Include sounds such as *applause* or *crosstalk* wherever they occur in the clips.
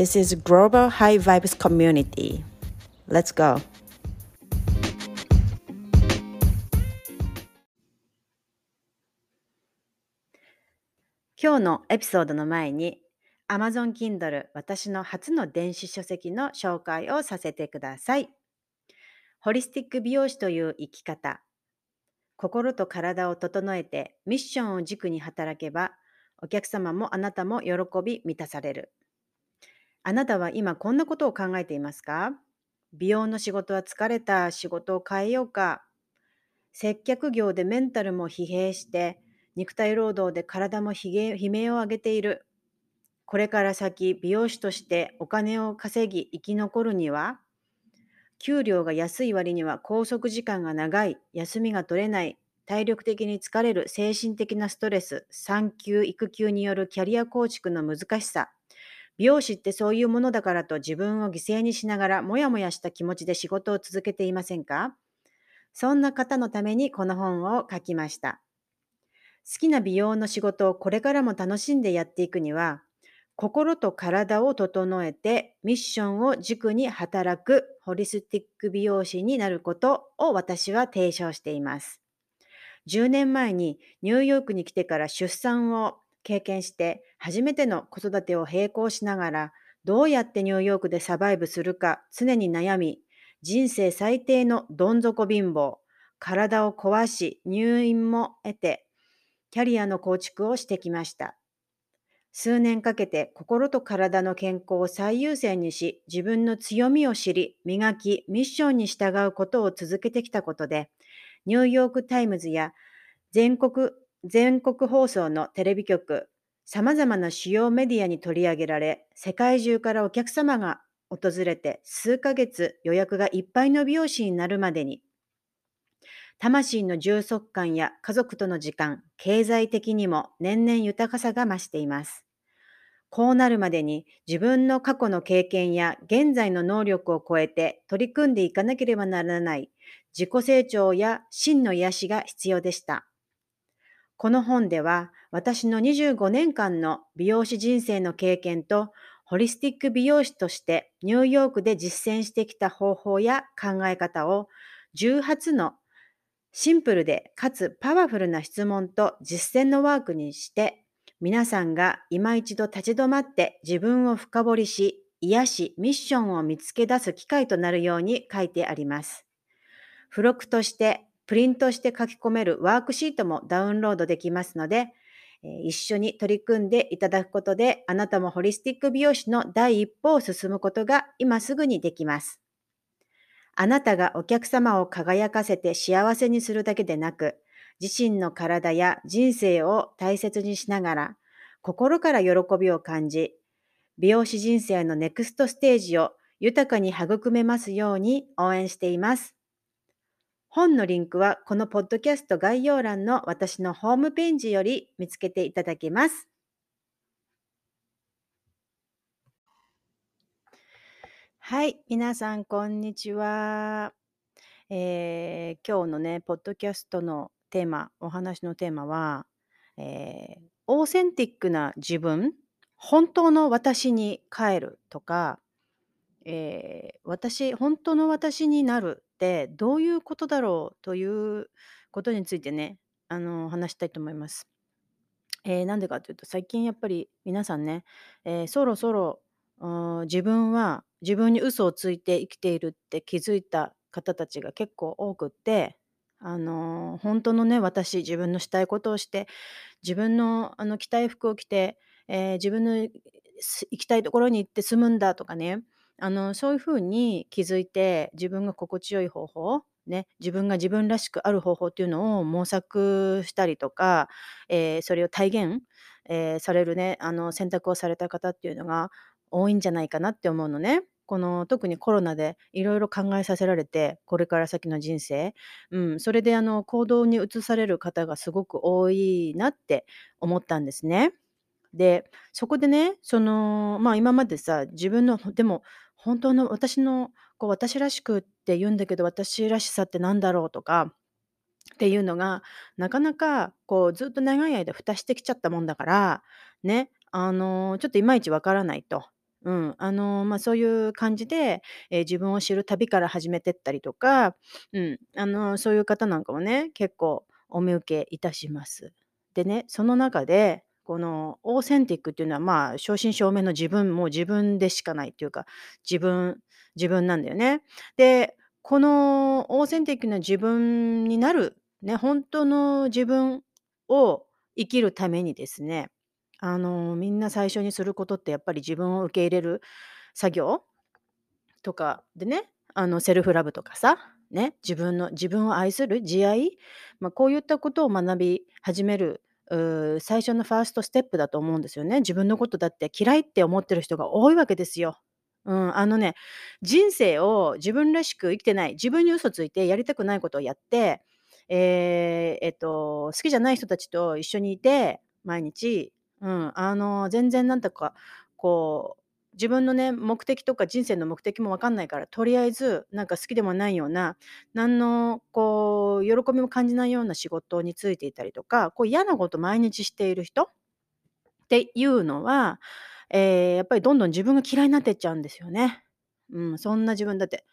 This is Global High Vibes Community. Let's go! 今日のエピソードの前に Amazon Kindle 私の初の電子書籍の紹介をさせてください。ホリスティック美容師という生き方。心と体を整えてミッションを軸に働けばお客様もあなたも喜び満たされる。あなたは今こんなことを考えていますか？美容の仕事は疲れた、仕事を変えようか？接客業でメンタルも疲弊して、肉体労働で体も悲鳴を上げている。これから先、美容師としてお金を稼ぎ生き残るには、給料が安い割には拘束時間が長い、休みが取れない、体力的に疲れる精神的なストレス、産休、育休によるキャリア構築の難しさ、美容師ってそういうものだからと自分を犠牲にしながらもやもやした気持ちで仕事を続けていませんか？そんな方のためにこの本を書きました。好きな美容の仕事をこれからも楽しんでやっていくには、心と体を整えてミッションを軸に働くホリスティック美容師になることを私は提唱しています。10年前にニューヨークに来てから出産を経験して初めての子育てを並行しながらどうやってニューヨークでサバイブするか常に悩み人生最低のどん底貧乏体を壊し入院も得てキャリアの構築をしてきました。数年かけて心と体の健康を最優先にし自分の強みを知り磨きミッションに従うことを続けてきたことでニューヨーク・タイムズや全国全国放送のテレビ局、様々な主要メディアに取り上げられ、世界中からお客様が訪れて数ヶ月予約がいっぱいの美容師になるまでに、魂の充足感や家族との時間、経済的にも年々豊かさが増しています。こうなるまでに自分の過去の経験や現在の能力を超えて取り組んでいかなければならない自己成長や真の癒しが必要でした。この本では私の25年間の美容師人生の経験とホリスティック美容師としてニューヨークで実践してきた方法や考え方を18のシンプルでかつパワフルな質問と実践のワークにして皆さんが今一度立ち止まって自分を深掘りし癒しミッションを見つけ出す機会となるように書いてあります。付録としてプリントして書き込めるワークシートもダウンロードできますので、一緒に取り組んでいただくことで、あなたもホリスティック美容師の第一歩を進むことが今すぐにできます。あなたがお客様を輝かせて幸せにするだけでなく、自身の体や人生を大切にしながら、心から喜びを感じ、美容師人生のネクストステージを豊かに育めますように応援しています。本のリンクはこのポッドキャスト概要欄の私のホームページより見つけていただけます。はい、皆さんこんにちは。えー、今日のね、ポッドキャストのテーマ、お話のテーマは、えー、オーセンティックな自分、本当の私に帰るとか、えー、私、本当の私になるってどういうことだろうということについてね、あの、話したいと思います。えー、なんでかというと、最近やっぱり皆さんね、えー、そろそろ、自分は自分に嘘をついて生きているって気づいた方たちが結構多くって、あの、本当のね、私、自分のしたいことをして、自分のあの着たい服を着て、えー、自分の行きたいところに行って住むんだとかね、あの、そういう風に気づいて、自分が心地よい方法、ね、自分が自分らしくある方法っていうのを模索したりとか、えーそれを体現、えーされるね、あの、選択をされた方っていうのが多いんじゃないかなって思うのね。この特にコロナでいろいろ考えさせられて、これから先の人生、うん、それであの行動に移される方がすごく多いなって思ったんですね。で、そこでね、その、まあ今までさ、自分の、でも本当の私の、こう私らしくって言うんだけど、私らしさって何だろうとか、っていうのが、なかなかこうずっと長い間蓋してきちゃったもんだから、ね、あの、ちょっといまいちわからないと。うん、あの、ま、そういう感じで、え、自分を知る旅から始めてったりとか、うん、あの、そういう方なんかもね、結構お見受けいたします。でね、その中で、このオーセンティックっていうのは、まあ、正真正銘の自分、も自分でしかないっていうか、自分自分なんだよね。で、このオーセンティックな自分になる、ね、本当の自分を生きるためにですね、あの、みんな最初にすることってやっぱり自分を受け入れる作業とかでね、あの、セルフラブとかさ、ね、自分の自分を愛する慈愛、ま、こういったことを学び始める、う、最初のファーストステップだと思うんですよね。自分のことだって嫌いって思ってる人が多いわけですよ。うん、あのね、人生を自分らしく生きてない、自分に嘘ついてやりたくないことをやって、ええ、えっと、好きじゃない人たちと一緒にいて、毎日、うん、あの、全然なんだか、こう、自分のね、目的とか人生の目的もわかんないから、とりあえず、なんか好きでもないような、なんのこう、喜びも感じないような仕事に就いていたりとか、こう嫌なこと毎日している人っていうのは、ええ、やっぱりどんどん自分が嫌いになってっちゃうんですよね。うん、そんな自分だって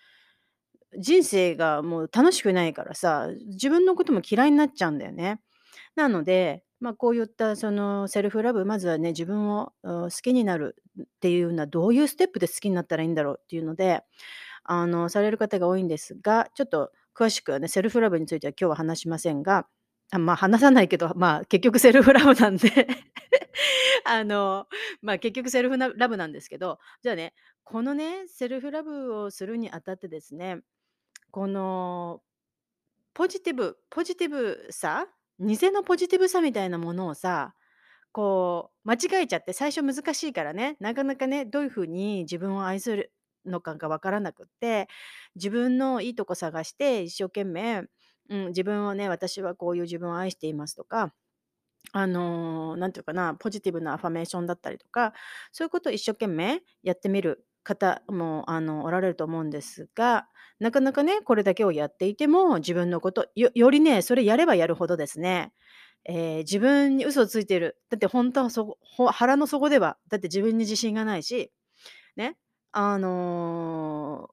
人生がもう楽しくないからさ、自分のことも嫌いになっちゃうんだよね。なので、まあ、こういったそのセルフラブ、まずはね、自分を、好きになるっていうのはどういうステップで好きになったらいいんだろうっていうので、あの、される方が多いんですが、ちょっと詳しくはね、セルフラブについては今日は話しませんが、あ、ま、話さないけど、まあ、結局セルフラブなんで *laughs* あの、まあ、結局セルフラブなんですけど、じゃあね、このね、セルフラブをするにあたってですね、このポジティブポジティブさ、偽のポジティブさみたいなものをさ、こう間違えちゃって最初難しいからね、なかなかね、どういう風に自分を愛するのかがわからなくって、自分のいいとこ探して一生懸命、うん、自分をね、私はこういう自分を愛していますとか、あの、なんていうかな、ポジティブなアファメーションだったりとか、そういうことを一生懸命やってみる方も、あの、おられると思うんですが、なかなかね、これだけをやっていても、自分のこと、よりね、それやればやるほどですね、ええ、自分に嘘をついてる。だってほんとはそこ腹の底では、だって自分に自信がないし、ね、あの、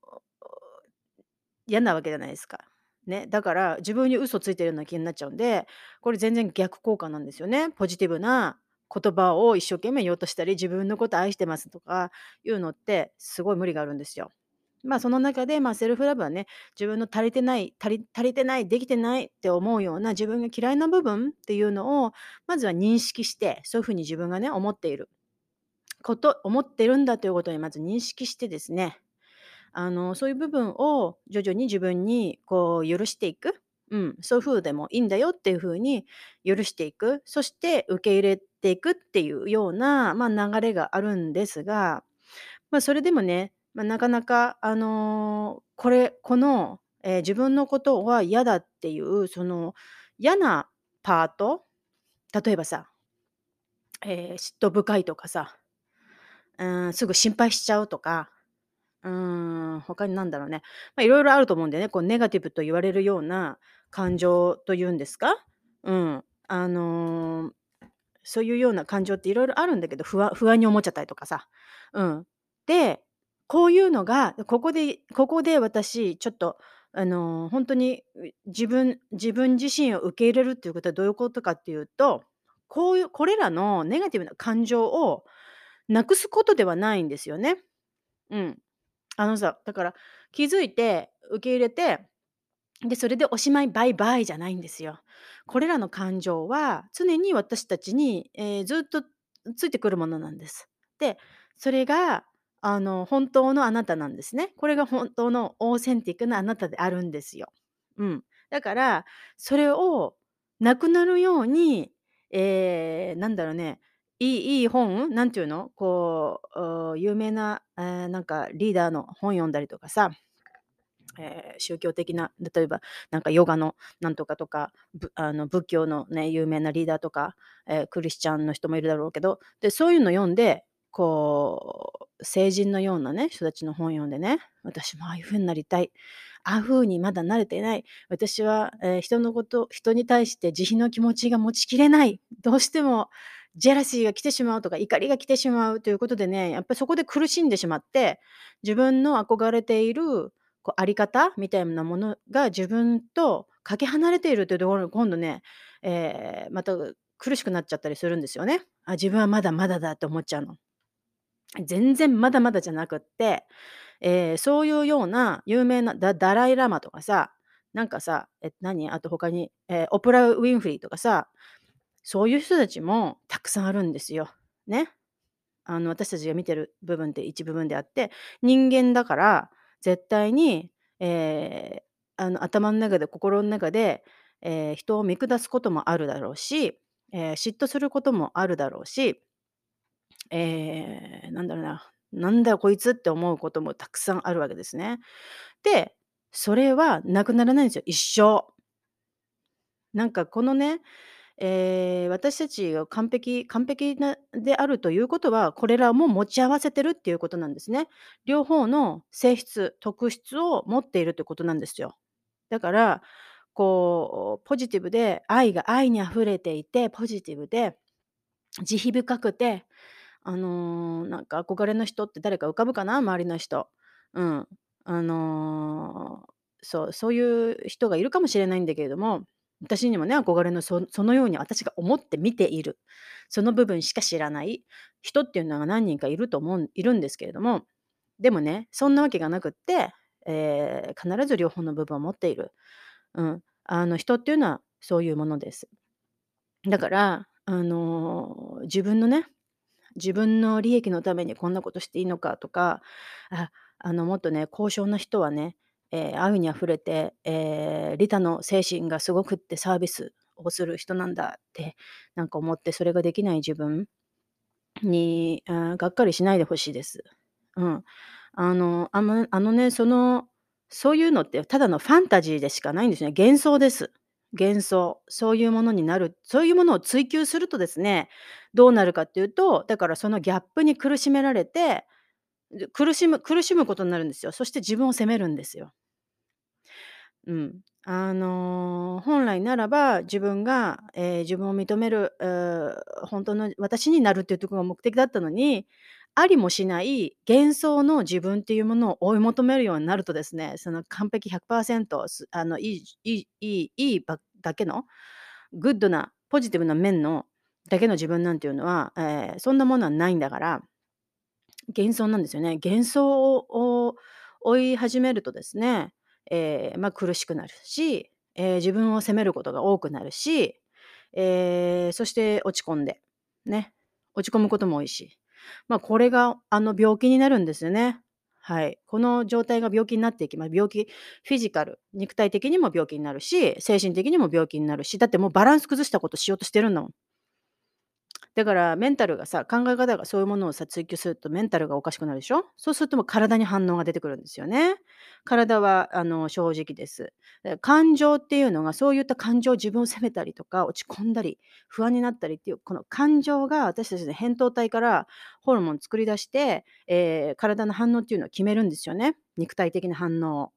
嫌なわけじゃないですか。ね、だから自分に嘘ついてるような気になっちゃうんで、これ全然逆効果なんですよね。ポジティブな言葉を一生懸命言おうとしたり、自分のこと愛してますとかいうのって、すごい無理があるんですよ。まあ、その中で、ま、セルフラブはね、自分の足りてない、足り足りてない、できてないって思うような自分が嫌いな部分っていうのを、まずは認識して、そういう風に自分がね、思っていること思ってるんだということにまず認識してですね、あの、そういう部分を徐々に自分にこう許していく。うん、そういう風でもいいんだよっていう風に許していく。そして受け入れてていくっていうような、ま、流れがあるんですが、ま、それでもね、ま、なかなかあの、これこの、ええ、自分のことは嫌だっていう、その嫌なパート、例えばさ、ええ、嫉妬深いとかさ、うん、すぐ心配しちゃうとか、うん、他になんだろうね。ま、色々あると思うんだよね。こうネガティブと言われるような感情というんですか？うん、あの、そういうような感情って色々あるんだけど、ふわ不安に思っちゃったりとかさ。うん。で、こういうのが、ここでここで私ちょっとあの、ほんとに、自分自分自身を受け入れるっていうことはどういうことかっていうと、こういうこれらのネガティブな感情を無くすことではないんですよね。うん。あのさ、だから気づいて受け入れて、で、それでおしまい、バイバイじゃないんですよ。これらの感情は常に私たちに、ええ、ずっとついてくるものなんです。で、それがあの、本当のあなたなんですね。これが本当のオーセンティックなあなたであるんですよ。うん。だから、それをなくなるように、ええ、なんだろうね、いいいい本？なんていうの？こう、有名な、えー、なんかリーダーの本読んだりとかさ、えー、宗教的な例えばなんかヨガのなんとかとかあの仏教のね有名なリーダーとか、えー、クリスチャンの人もいるだろうけどでそういうの読んでこう成人のようなね人たちの本読んでね私もああいう風になりたい。ああいう風にまだ慣れていない。私は、えー、人のこと人に対して慈悲の気持ちが持ちきれない。どうしてもジェラシーが来てしまうとか怒りが来てしまうということでねやっぱりそこで苦しんでしまって自分の憧れているこうあり方？みたいなものが自分とかけ離れているというところに今度ね、えー、また苦しくなっちゃったりするんですよね。あ自分はまだまだだって思っちゃうの。全然まだまだじゃなくって、えー、そういうような有名なダダライ・ラマとかさなんかさえ何？あと他に、えー、オプラ・ウィンフリーとかさそういう人たちもたくさんあるんですよ。ね。あの私たちが見てる部分って一部分であって人間だから絶対に、えー、あの頭の中で心の中で、えー、人を見下すこともあるだろうし、えー、嫉妬することもあるだろうし、えー、なんだろうななんだこいつって思うこともたくさんあるわけですね。でそれはなくならないんですよ一生。なんかこのねえー、私たちが完璧完璧なであるということはこれらも持ち合わせてるっていうことなんですね。両方の性質特質を持っているということなんですよ。だからこうポジティブで愛が愛にあふれていてポジティブで慈悲深くてあのー、なんか憧れの人って誰か浮かぶかな？周りの人。うん。あのー、そうそういう人がいるかもしれないんだけれども私にもね憧れのそのように私が思って見ている。その部分しか知らない。人っていうのが何人かいると思ういるんですけれども。でもねそんなわけがなくって、えー、必ず両方の部分を持っている、うん、あの人っていうのはそういうものです。だから、あのー、自分のね自分の利益のためにこんなことしていいのかとかああのもっとね高尚な人はねえー、愛にあふれて、えー、利他の精神がすごくってサービスをする人なんだってなんか思ってそれができない自分にあがっかりしないでほしいです。うん、あのあのあのねそのそういうのってただのファンタジーでしかないんですね幻想です。幻想そういうものになるそういうものを追求するとですねどうなるかっていうとだからそのギャップに苦しめられて苦しむ苦しむことになるんですよそして自分を責めるんですよ。うん。あのー、本来ならば自分が、えー、自分を認める、えー本当の私になるっていうところが目的だったのに、ありもしない幻想の自分っていうものを追い求めるようになるとですね、その完璧100%すあのいい、いい、いい、いいだけの、 good な、ポジティブな面のだけの自分なんていうのは、えー、そんなものはないんだから、幻想なんですよね。幻想を追い始めるとですね、えー、まあ、苦しくなるし、えー、自分を責めることが多くなるし、えー、そして落ち込んで、ね、落ち込むことも多いし、まあ、これがあの病気になるんですよね。はい。この状態が病気になっていきます。病気、フィジカル、肉体的にも病気になるし、精神的にも病気になるし、だってもうバランス崩したことしようとしてるんだもん。だからメンタルがさ、考え方がそういうものをさ、追求するとメンタルがおかしくなるでしょ？そうするともう体に反応が出てくるんですよね。体はあの正直です。感情っていうのがそういった感情を自分を責めたりとか落ち込んだり不安になったりっていうこの感情が私たちの扁桃体からホルモンを作り出して、えー、体の反応っていうのを決めるんですよね。肉体的な反応。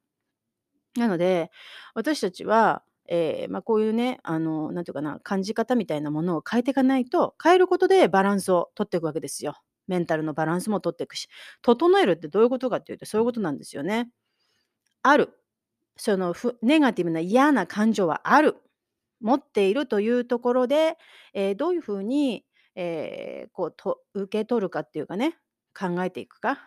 なので私たちはえー、まあ、こういうね、あの、なんていうかな、感じ方みたいなものを変えていかないと、変えることでバランスを取っていくわけですよ。メンタルのバランスも取っていくし、整えるってどういうことかっていうと、そういうことなんですよね。ある。そのネガティブな嫌な感情はある。持っているというところで、えー、どういうふうに、えー、こうと受け取るかっていうかね、考えていくかっ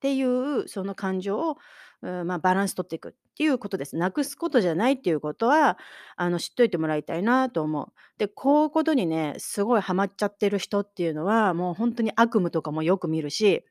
ていうその感情を、うんまあ、バランス取っていくていうことです。なくすことじゃないっていうことはあの知っといてもらいたいなと思う。でこういうことにねすごいハマっちゃってる人っていうのはもう本当に悪夢とかもよく見るし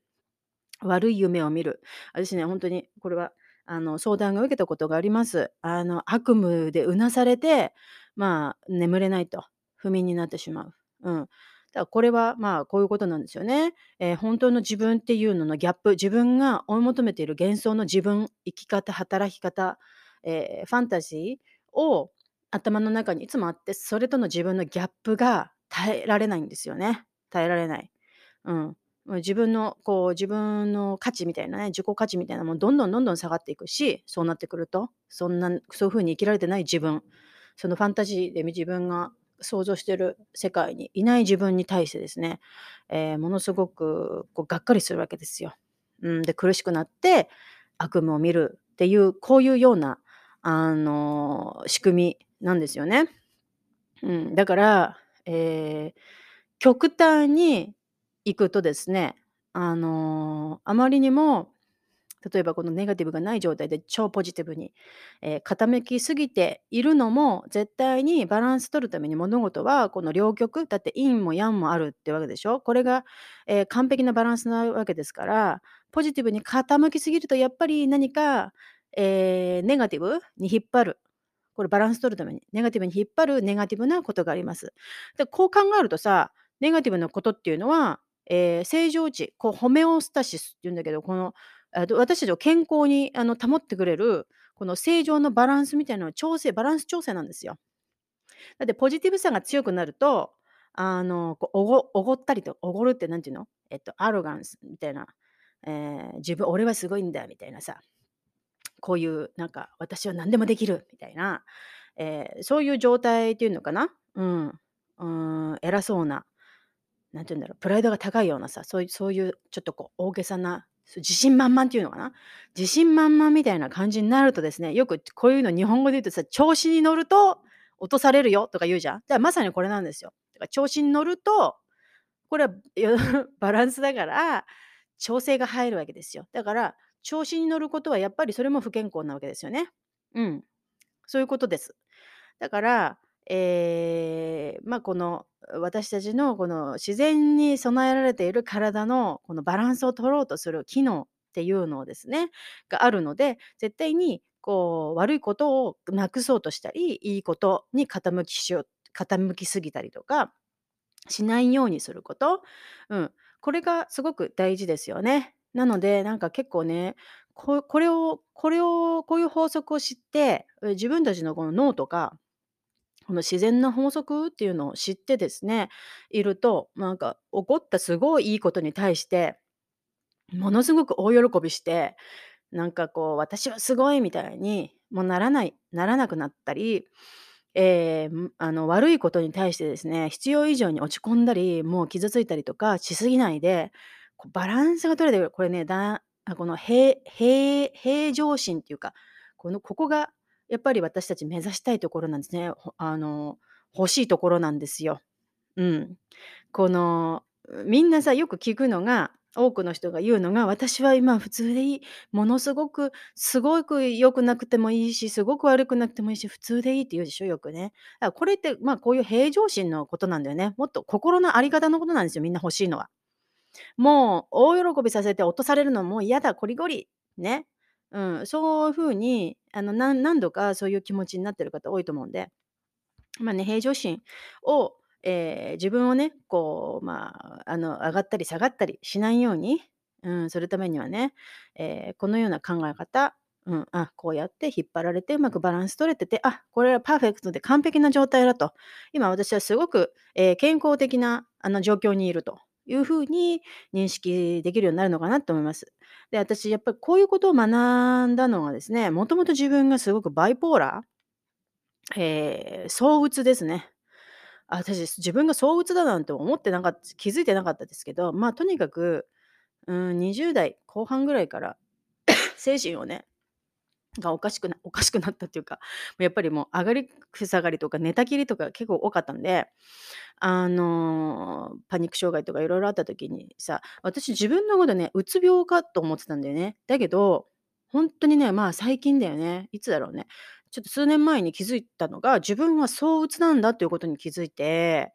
悪い夢を見る。私ね本当にこれはあの相談が受けたことがあります。あの悪夢でうなされてまあ眠れないと不眠になってしまう。うん、だからこれはまあこういうことなんですよね。えー、本当の自分っていうののギャップ、自分が追い求めている幻想の自分、生き方、働き方、えー、ファンタジーを頭の中にいつもあって、それとの自分のギャップが耐えられないんですよね。耐えられない。うん。自分のこう自分の価値みたいなね自己価値みたいなもんどんどんどんどん下がっていくしそうなってくるとそんなそういう風に生きられてない自分そのファンタジーで自分が想像してる世界にいない自分に対してですね、えー、ものすごくこうがっかりするわけですよ。うん、で苦しくなって悪夢を見るっていうこういうような、あの、仕組みなんですよね。うん、だから、えー、極端に行くとですね、あの、あまりにも、例えばこのネガティブがない状態で超ポジティブに、えー、傾きすぎているのも絶対にバランス取るために物事はこの両極だって陰も陽もあるってわけでしょ。これが、えー、完璧なバランスなわけですからポジティブに傾きすぎるとやっぱり何か、えー、ネガティブに引っ張る。これバランス取るために。ネガティブに引っ張るネガティブなことがあります。でこう考えるとさネガティブなことっていうのはえー、正常値こうホメオスタシスっていうんだけどこの私たちを健康にあの保ってくれるこの正常のバランスみたいなの調整バランス調整なんですよ。だってポジティブさが強くなるとあのこうおごおごったりとおごるって何て言うの？えっとアロガンスみたいな、えー、自分俺はすごいんだみたいなさこういうなんか私は何でもできるみたいな、えー、そういう状態っていうのかな？うん。うん偉そうななんて言うんだろう、プライドが高いようなさ、そういうそういうちょっとこう大げさな、自信満々っていうのかな？自信満々みたいな感じになるとですね、よくこういうの日本語で言うとさ、調子に乗ると落とされるよとか言うじゃん。だからまさにこれなんですよ。だから調子に乗ると、これは *laughs* バランスだから、調整が入るわけですよ。だから、調子に乗ることはやっぱりそれも不健康なわけですよね。うん。そういうことです。だから、えー、まあ、この私たちのこの自然に備えられている体のこのバランスを取ろうとする機能っていうのをですねがあるので絶対にこう悪いことをなくそうとしたりいいことに傾きしよう傾きすぎたりとかしないようにすること、うん、これがすごく大事ですよね。なのでなんか結構ねこれをこれをこういう法則を知って自分たちのこの脳とかこの自然な法則っていうのを知ってですね、いると、なんか起こったすごいいいことに対して、ものすごく大喜びして、なんかこう、私はすごいみたいにもうならない、ならなくなったり、えー、あの悪いことに対してですね、必要以上に落ち込んだり、もう傷ついたりとかしすぎないで、バランスが取れてる。これね、だこの平平平常心っていうか、このここがやっぱり私たち目指したいところなんですね。あの、欲しいところなんですよ。うん。この、みんなさ、よく聞くのが、多くの人が言うのが、私は今普通でいい。ものすごく、すごく良くなくてもいいし、すごく悪くなくてもいいし、普通でいいって言うでしょ、よくね。だからこれって、まあこういう平常心のことなんだよね。もっと心のあり方のことなんですよ、みんな欲しいのは。もう、大喜びさせて落とされるのも嫌だ、こりごり。ね。ん、そういう風に、あの、何何度かそういう気持ちになってる方多いと思うんで、まあね、平常心を、えー自分をね、こう、まあ、あの、上がったり下がったりしないように、うん、するためにはね、えーこのような考え方、うん、あ、こうやって引っ張られてうまくバランス取れてて、あ、これはパーフェクトで完璧な状態だと。今私はすごく、えー健康的なあの状況にいると。いうふうに認識できるようになるのかなと思います。で、私やっぱりこういうことを学んだのはですね、もともと自分がすごくバイポーラー、えー、躁鬱ですね。私自分が躁鬱だなんて思ってなかった気づいてなかったですけどまあとにかく、うん、20代後半ぐらいから精神をねがおかしくな *laughs* おかしくなったっていうか、やっぱりもう上がり下がりとか寝たきりとか結構多かったんで、あの、パニック障害とかいろいろあった時にさ、私自分のことね、うつ病かと思ってたんだよね。だけど、本当にね、まあ最近だよね。いつだろうね。ちょっと数年前に気づいたのが、自分は躁鬱なんだっていうことに気づいて、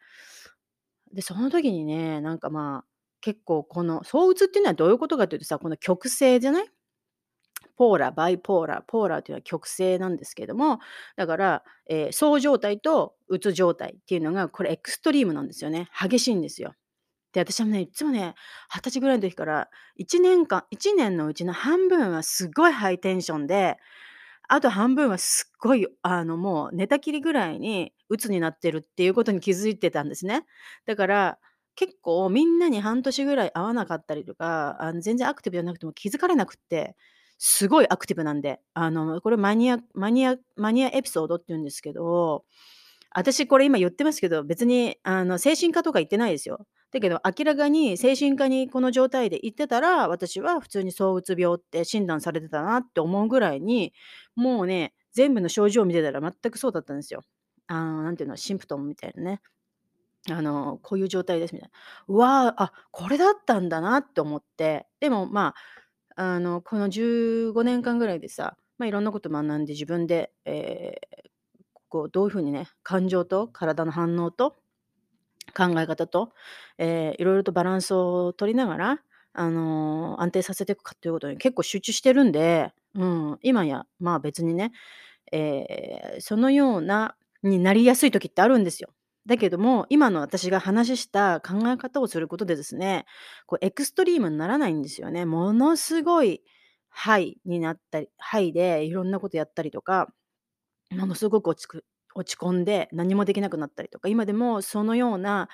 で、その時にね、なんかまあ、結構この躁鬱っていうのはどういうことかっていうとさ、この極性じゃない？ポーラ、バイポーラ、ポーラというのは極性なんですけども、だから、えー、そう状態とうつ状態っていうのが、これエクストリームなんですよね。激しいんですよ。で、私はね、いつもね、二十歳ぐらいの時から、1年間、1年のうちの半分はすごいハイテンションで、あと半分はすっごい、あの、もう寝たきりぐらいに鬱になってるっていうことに気づいてたんですね。だから、結構みんなに半年ぐらい会わなかったりとか、あの、全然アクティブじゃなくても気づかれなくって、すごいアクティブなんで、あの、これマニアマニアマニアエピソードって言うんですけど、私これ今言ってますけど、別にあの、精神科とか言ってないですよ。だけど明らかに精神科にこの状態で行ってたら、私は普通に躁うつ病って診断されてたなって思うぐらいに、もうね、全部の症状を見てたら全くそうだったんですよ。あの、なんていうの、シンプトムみたいなね。あの、こういう状態ですみたいな。うわあ、あ、これだったんだなって思って、でもまあ、あの、この15年間ぐらいでさ、まあ、いろんなこと学んで自分で、えーこうどういうふうにね、感情と体の反応と考え方と、えー、いろいろとバランスを取りながら、あのー安定させていくかということに結構集中してるんで、うん、今やまあ別にね、えーそのようなになりやすい時ってあるんですよ。だけども今の私が話した考え方をすることでですねこうエクストリームにならないんですよね。ものすごいハイになったりハイでいろんなことやったりとかものすごく落ちく落ち込んで何もできなくなったりとか今でもそのような、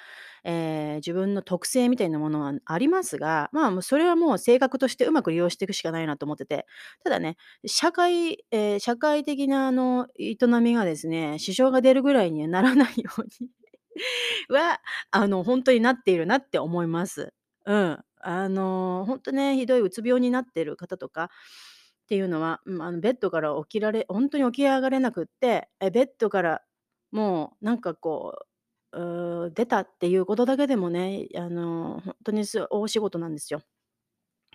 えー自分の特性みたいなものはありますがまあそれはもう性格としてうまく利用していくしかないなと思っててただね社会、えー社会的なあの営みがですね支障が出るぐらいにはならないように *laughs* はあの本当になっているなって思います。うん。あの本当ねひどいうつ病になっている方とかっていうのは、うん、あのベッドから起きられ本当に起き上がれなくって、え、ベッドからもうなんかこう、う出たっていうことだけでもね、あの、本当にす大仕事なんですよ。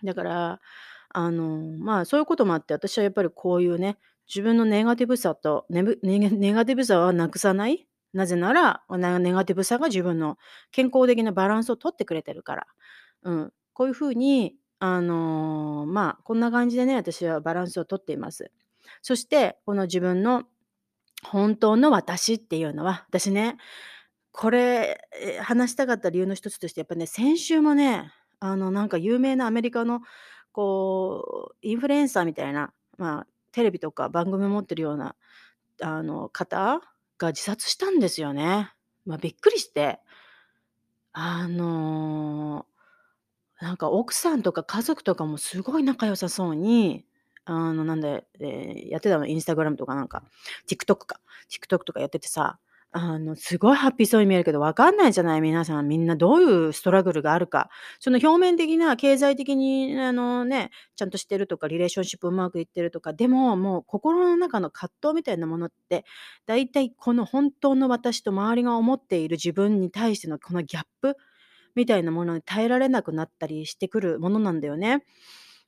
だから、あの、まあ、そういうこともあって、私はやっぱりこういうね、自分のネガティブさとネネガティブさはなくさない。なぜなら、ネガティブさが自分の健康的なバランスを取ってくれてるから。うん。こういう風にあの、まあ、こんな感じでね、私はバランスをとっています。そして、この自分の本当の私っていうのは、私ね、これ、話したかった理由の一つとして、やっぱね、先週もね、あの、なんか有名なアメリカの、こう、インフルエンサーみたいな、まあ、テレビとか番組持ってるような、あの、方が自殺したんですよね。まあ、びっくりして。あのなんか奥さんとか家族とかもすごい仲良さそうに、あの、なんで、えーやってたの、インスタグラムとかなんか、TikTok か。TikTok とかやっててさ、あの、すごいハッピーそうに見えるけど、わかんないじゃない、皆さん。みんなどういうストラグルがあるか。その表面的な経済的に、あのね、ちゃんとしてるとか、リレーションシップうまくいってるとか、でも、もう心の中の葛藤みたいなものって、だいたいこの本当の私と周りが思っている自分に対してのこのギャップみたいなものに耐えられなくなったりしてくるものなんだよね。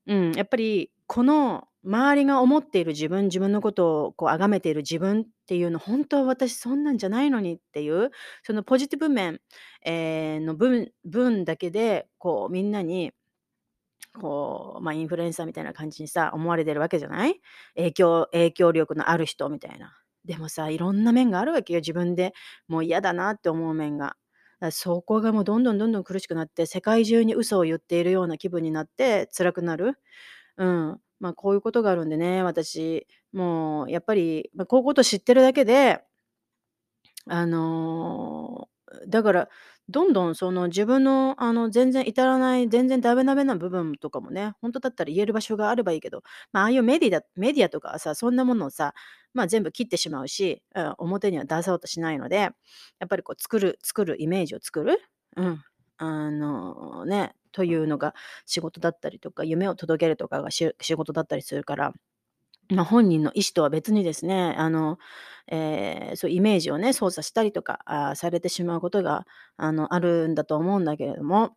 うん、やっぱりこの周りが思っている自分、自分のことをこう崇めている自分っていうの、本当は私そんなんじゃないのにっていう、そのポジティブ面、えーの分分だけで、こうみんなに、こう、まあ、インフルエンサーみたいな感じにさ、思われてるわけじゃない？影響影響力のある人みたいな。でもさ、いろんな面があるわけよ、自分でもう嫌だなって思う面が。そこがもうどんどんどんどん苦しくなって、世界中に嘘を言っているような気分になって辛くなる。うん。まあ、こういうことがあるんでね、私、もうやっぱり、ま、こういうこと知ってるだけであの、だから、どんどんその自分のあの全然至らない、全然ダメダメな部分とかもね、ほんとだったら言える場所があればいいけど、ま、あああいうメディアメディアとかはさ、そんなものをさ、ま、全部切ってしまうし、うん、表には出そうとしないので、やっぱりこう作る作るイメージを作る、うん、あの、ね、というのが仕事だったりとか、夢を届けるとかが仕事だったりするからまあ、本人の意思とは別にですね、あの、えーそうイメージをね、操作したりとか、あされてしまうことが、あの、あるんだと思うんだけれども、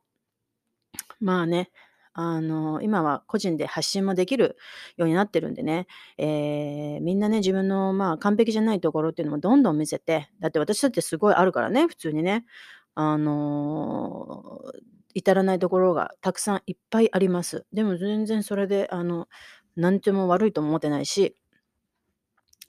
まあね、あの、今は個人で発信もできるようになってるんでね、えーみんなね、自分の、まあ、完璧じゃないところっていうのもどんどん見せて、だって私だってすごいあるからね、普通にね。あの、至らないところがたくさんいっぱいあります。でも全然それで、あの、なんとも悪いとも思ってないし、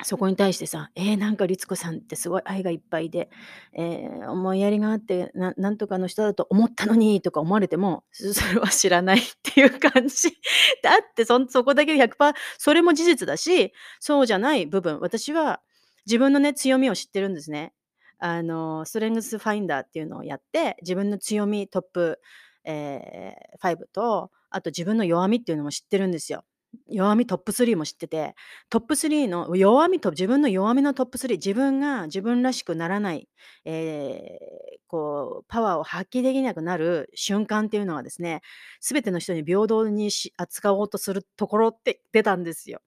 そこに対してさ、えー、なんか律子さんってすごい愛がいっぱいで、えー、思いやりがあってな、なんとかの人だと思ったのにとか思われても、*laughs* それは知らないっていう感じ。*laughs* だってそそこだけ100%、それも事実だし、そうじゃない部分、私は自分のね、強みを知ってるんですね。あの、ストレングスファインダーっていうのをやって、自分の強みトップ、えー、5と、あと自分の弱みっていうのも知ってるんですよ。弱みトップ3も知ってて、トップ3の弱みと自分の弱みのトップ3、自分が自分らしくならない、えー、こう、パワーを発揮できなくなる瞬間っていうのはですね、すべての人に平等に扱おうとするところって出たんですよ。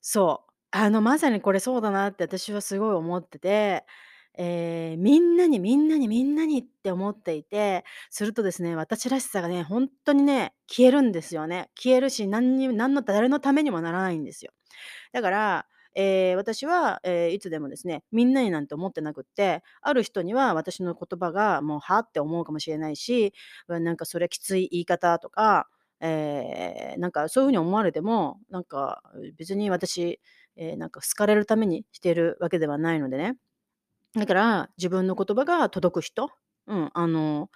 そう。あの、まさにこれそうだなって私はすごい思ってて、えー、みんなにみんなにみんなにって思っていて、するとですね、私らしさがね、本当にね、消えるんですよね。消えるし、何に何の誰のためにもならないんですよ。だから、えー、私は、えー、いつでもですね、みんなになんて思ってなくって、ある人には私の言葉がもうはって思うかもしれないし、なんかそれきつい言い方とか、えー、なんかそういうふうに思われても、なんか別に私、えー、なんか好かれるためにしてるわけではないのでね。だから、自分の言葉が届く人、うん、あの、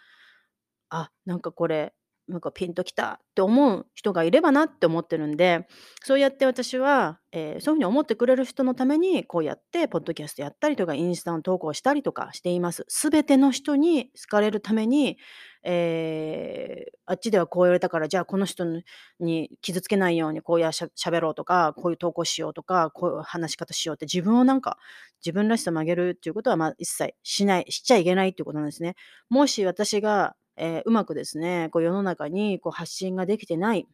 あ、なんかこれ、なんかピンときたって思う人がいればなって思ってるんで、そうやって私は、えーそういうふうに思ってくれる人のために、こうやってポッドキャストやったりとか、インスタの投稿したりとかしています。すべての人に好かれるために、えーあっちではこう言われたから、じゃあこの人に傷つけないようにこうやしゃ喋ろうとか、こういう投稿しようとか、こういう話し方しようって自分をなんか、自分らしさを曲げるっていうことは、まあ一切しない、しちゃいけないっていうことなんですね。もし私がえーうまくですね、こう世の中にこう発信ができてない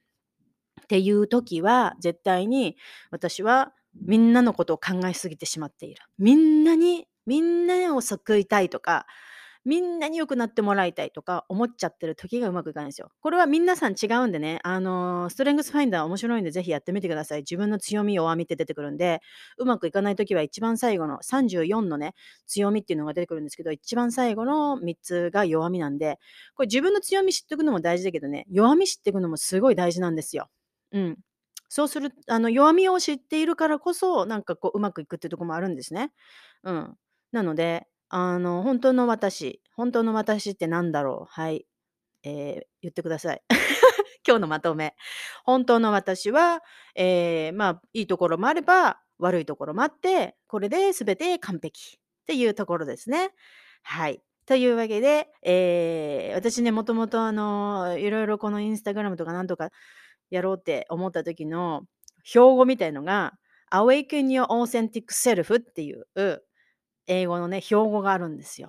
っていう時は、絶対に私はみんなのことを考えすぎてしまっている。みんなに、みんなを救いたいとか、みんなに良くなってもらいたいとか思っちゃってる時がうまくいかないんですよ。これは皆さん違うんでね、あのーストレングスファインダー面白いんでぜひやってみてください。自分の強み、弱みって出てくるんで、うまくいかない時は一番最後の34のね、強みっていうのが出てくるんですけど、一番最後の3つが弱みなんで、これ自分の強み知っていくのも大事だけどね、弱み知っていくのもすごい大事なんですよ。うん。そうするあの、弱みを知っているからこそ、なんかこう、うまくいくっていうとこもあるんですね。うん。なので、あの、本当の私本当の私って何だろう？はい。えー言ってください。*laughs* 今日のまとめ。本当の私は、えーまあ、いいところもあれば、悪いところもあって、これで全て完璧っていうところですね。はい。というわけで、えー私ね、もともとあの、いろいろこのインスタグラムとかなんとかやろうって思った時の標語みたいのが、Awaken Your Authentic Self っていう英語のね、標語があるんですよ。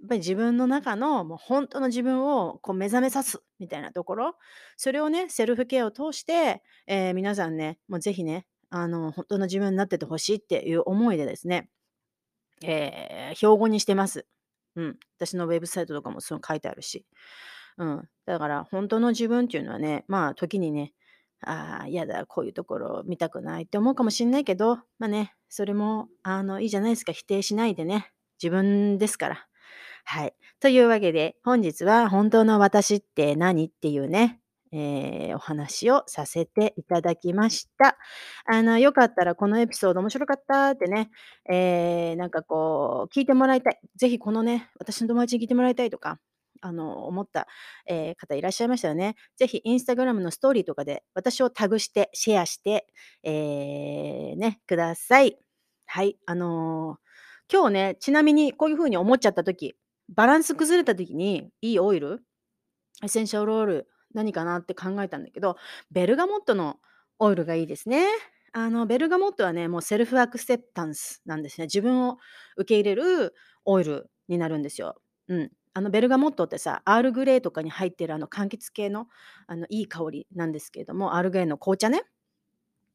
やっぱり自分の中のもう本当の自分をこう目覚めさすみたいなところ、それをね、セルフケアを通して、えー皆さんね、もうぜひね、あの、本当の自分になっててほしいっていう思いでですね、えー標語にしてます。うん。私のウェブサイトとかもそう書いてあるし。うん。だから本当の自分っていうのはね、まあ時にね、ああ、やだ、こういうところ見たくないって思うかもしんないけど、まあね、それもあのいいじゃないですか。否定しないでね。自分ですから。はい。というわけで、本日は本当の私って何っていうね、えーお話をさせていただきました。あの、よかったらこのエピソード面白かったってね、えーなんかこう、聞いてもらいたい。ぜひこのね、私の友達に聞いてもらいたいとか、あの、思った、えー方いらっしゃいましたよね。ぜひ、インスタグラムのストーリーとかで、私をタグして、シェアして、えーね、ください。はい。あのー今日ね、ちなみにこういう風に思っちゃった時、バランス崩れた時に、いいオイル、エッセンシャルオイル、何かなって考えたんだけど、ベルガモットのオイルがいいですね。あの、ベルガモットはね、もうセルフアクセプタンスなんですね。自分を受け入れるオイルになるんですよ。うん。あのベルガモットってさ、アールグレーとかに入ってるあの柑橘系のあのいい香りなんですけれども、アールグレーの紅茶ね。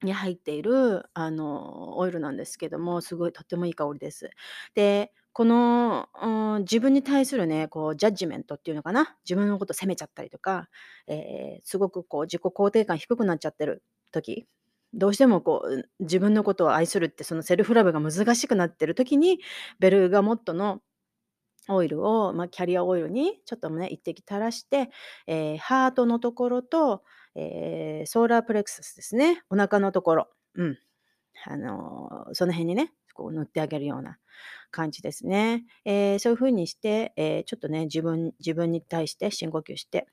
に入っているあのオイルなんですけども、すごいとってもいい香りです。で、この、うん、自分に対するね、こうジャッジメントっていうのかな、自分のこと責めちゃったりとか、えーすごくこう自己肯定感低くなっちゃってる時、どうしてもこう自分のことを愛するってそのセルフラブが難しくなってる時に、ベルガモットのオイルを、まあ、キャリアオイルにちょっとね、一滴垂らして、えーハートのところと、えー、 solar plexus ですね。お腹のところ。うん。あのー、その辺にね、こう塗ってあげるような感じですね。えー、そういう風にして、えちょっとね、自分、自分に対して深呼吸して、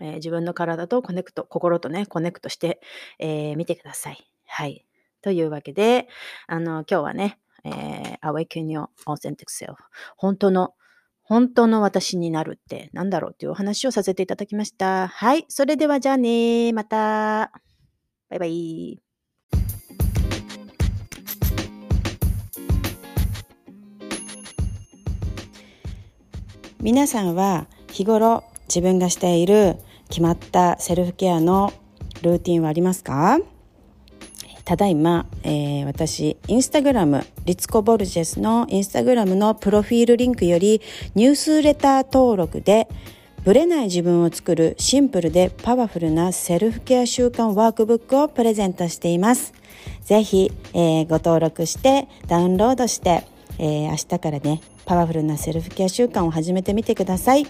え自分の体と connect、心とね、 connect して、え見てください。はい。というわけで、あの、今日はね、えー、Awaken Your Authentic Self 本当の本当の私になるって何だろうっていうお話をさせていただきました。はい。それではじゃあね。また。バイバイ。皆さんは日頃自分がしている決まったセルフケアのルーティンはありますか？ただいま、えー、私、インスタグラム、リツコ・ボルジェスのインスタグラムのプロフィールリンクよりニュースレター登録でブレない自分を作るシンプルでパワフルなセルフケア習慣ワークブックをプレゼントしています。ぜひ、えー、ご登録してダウンロードして、えー、明日からね、パワフルなセルフケア習慣を始めてみてください。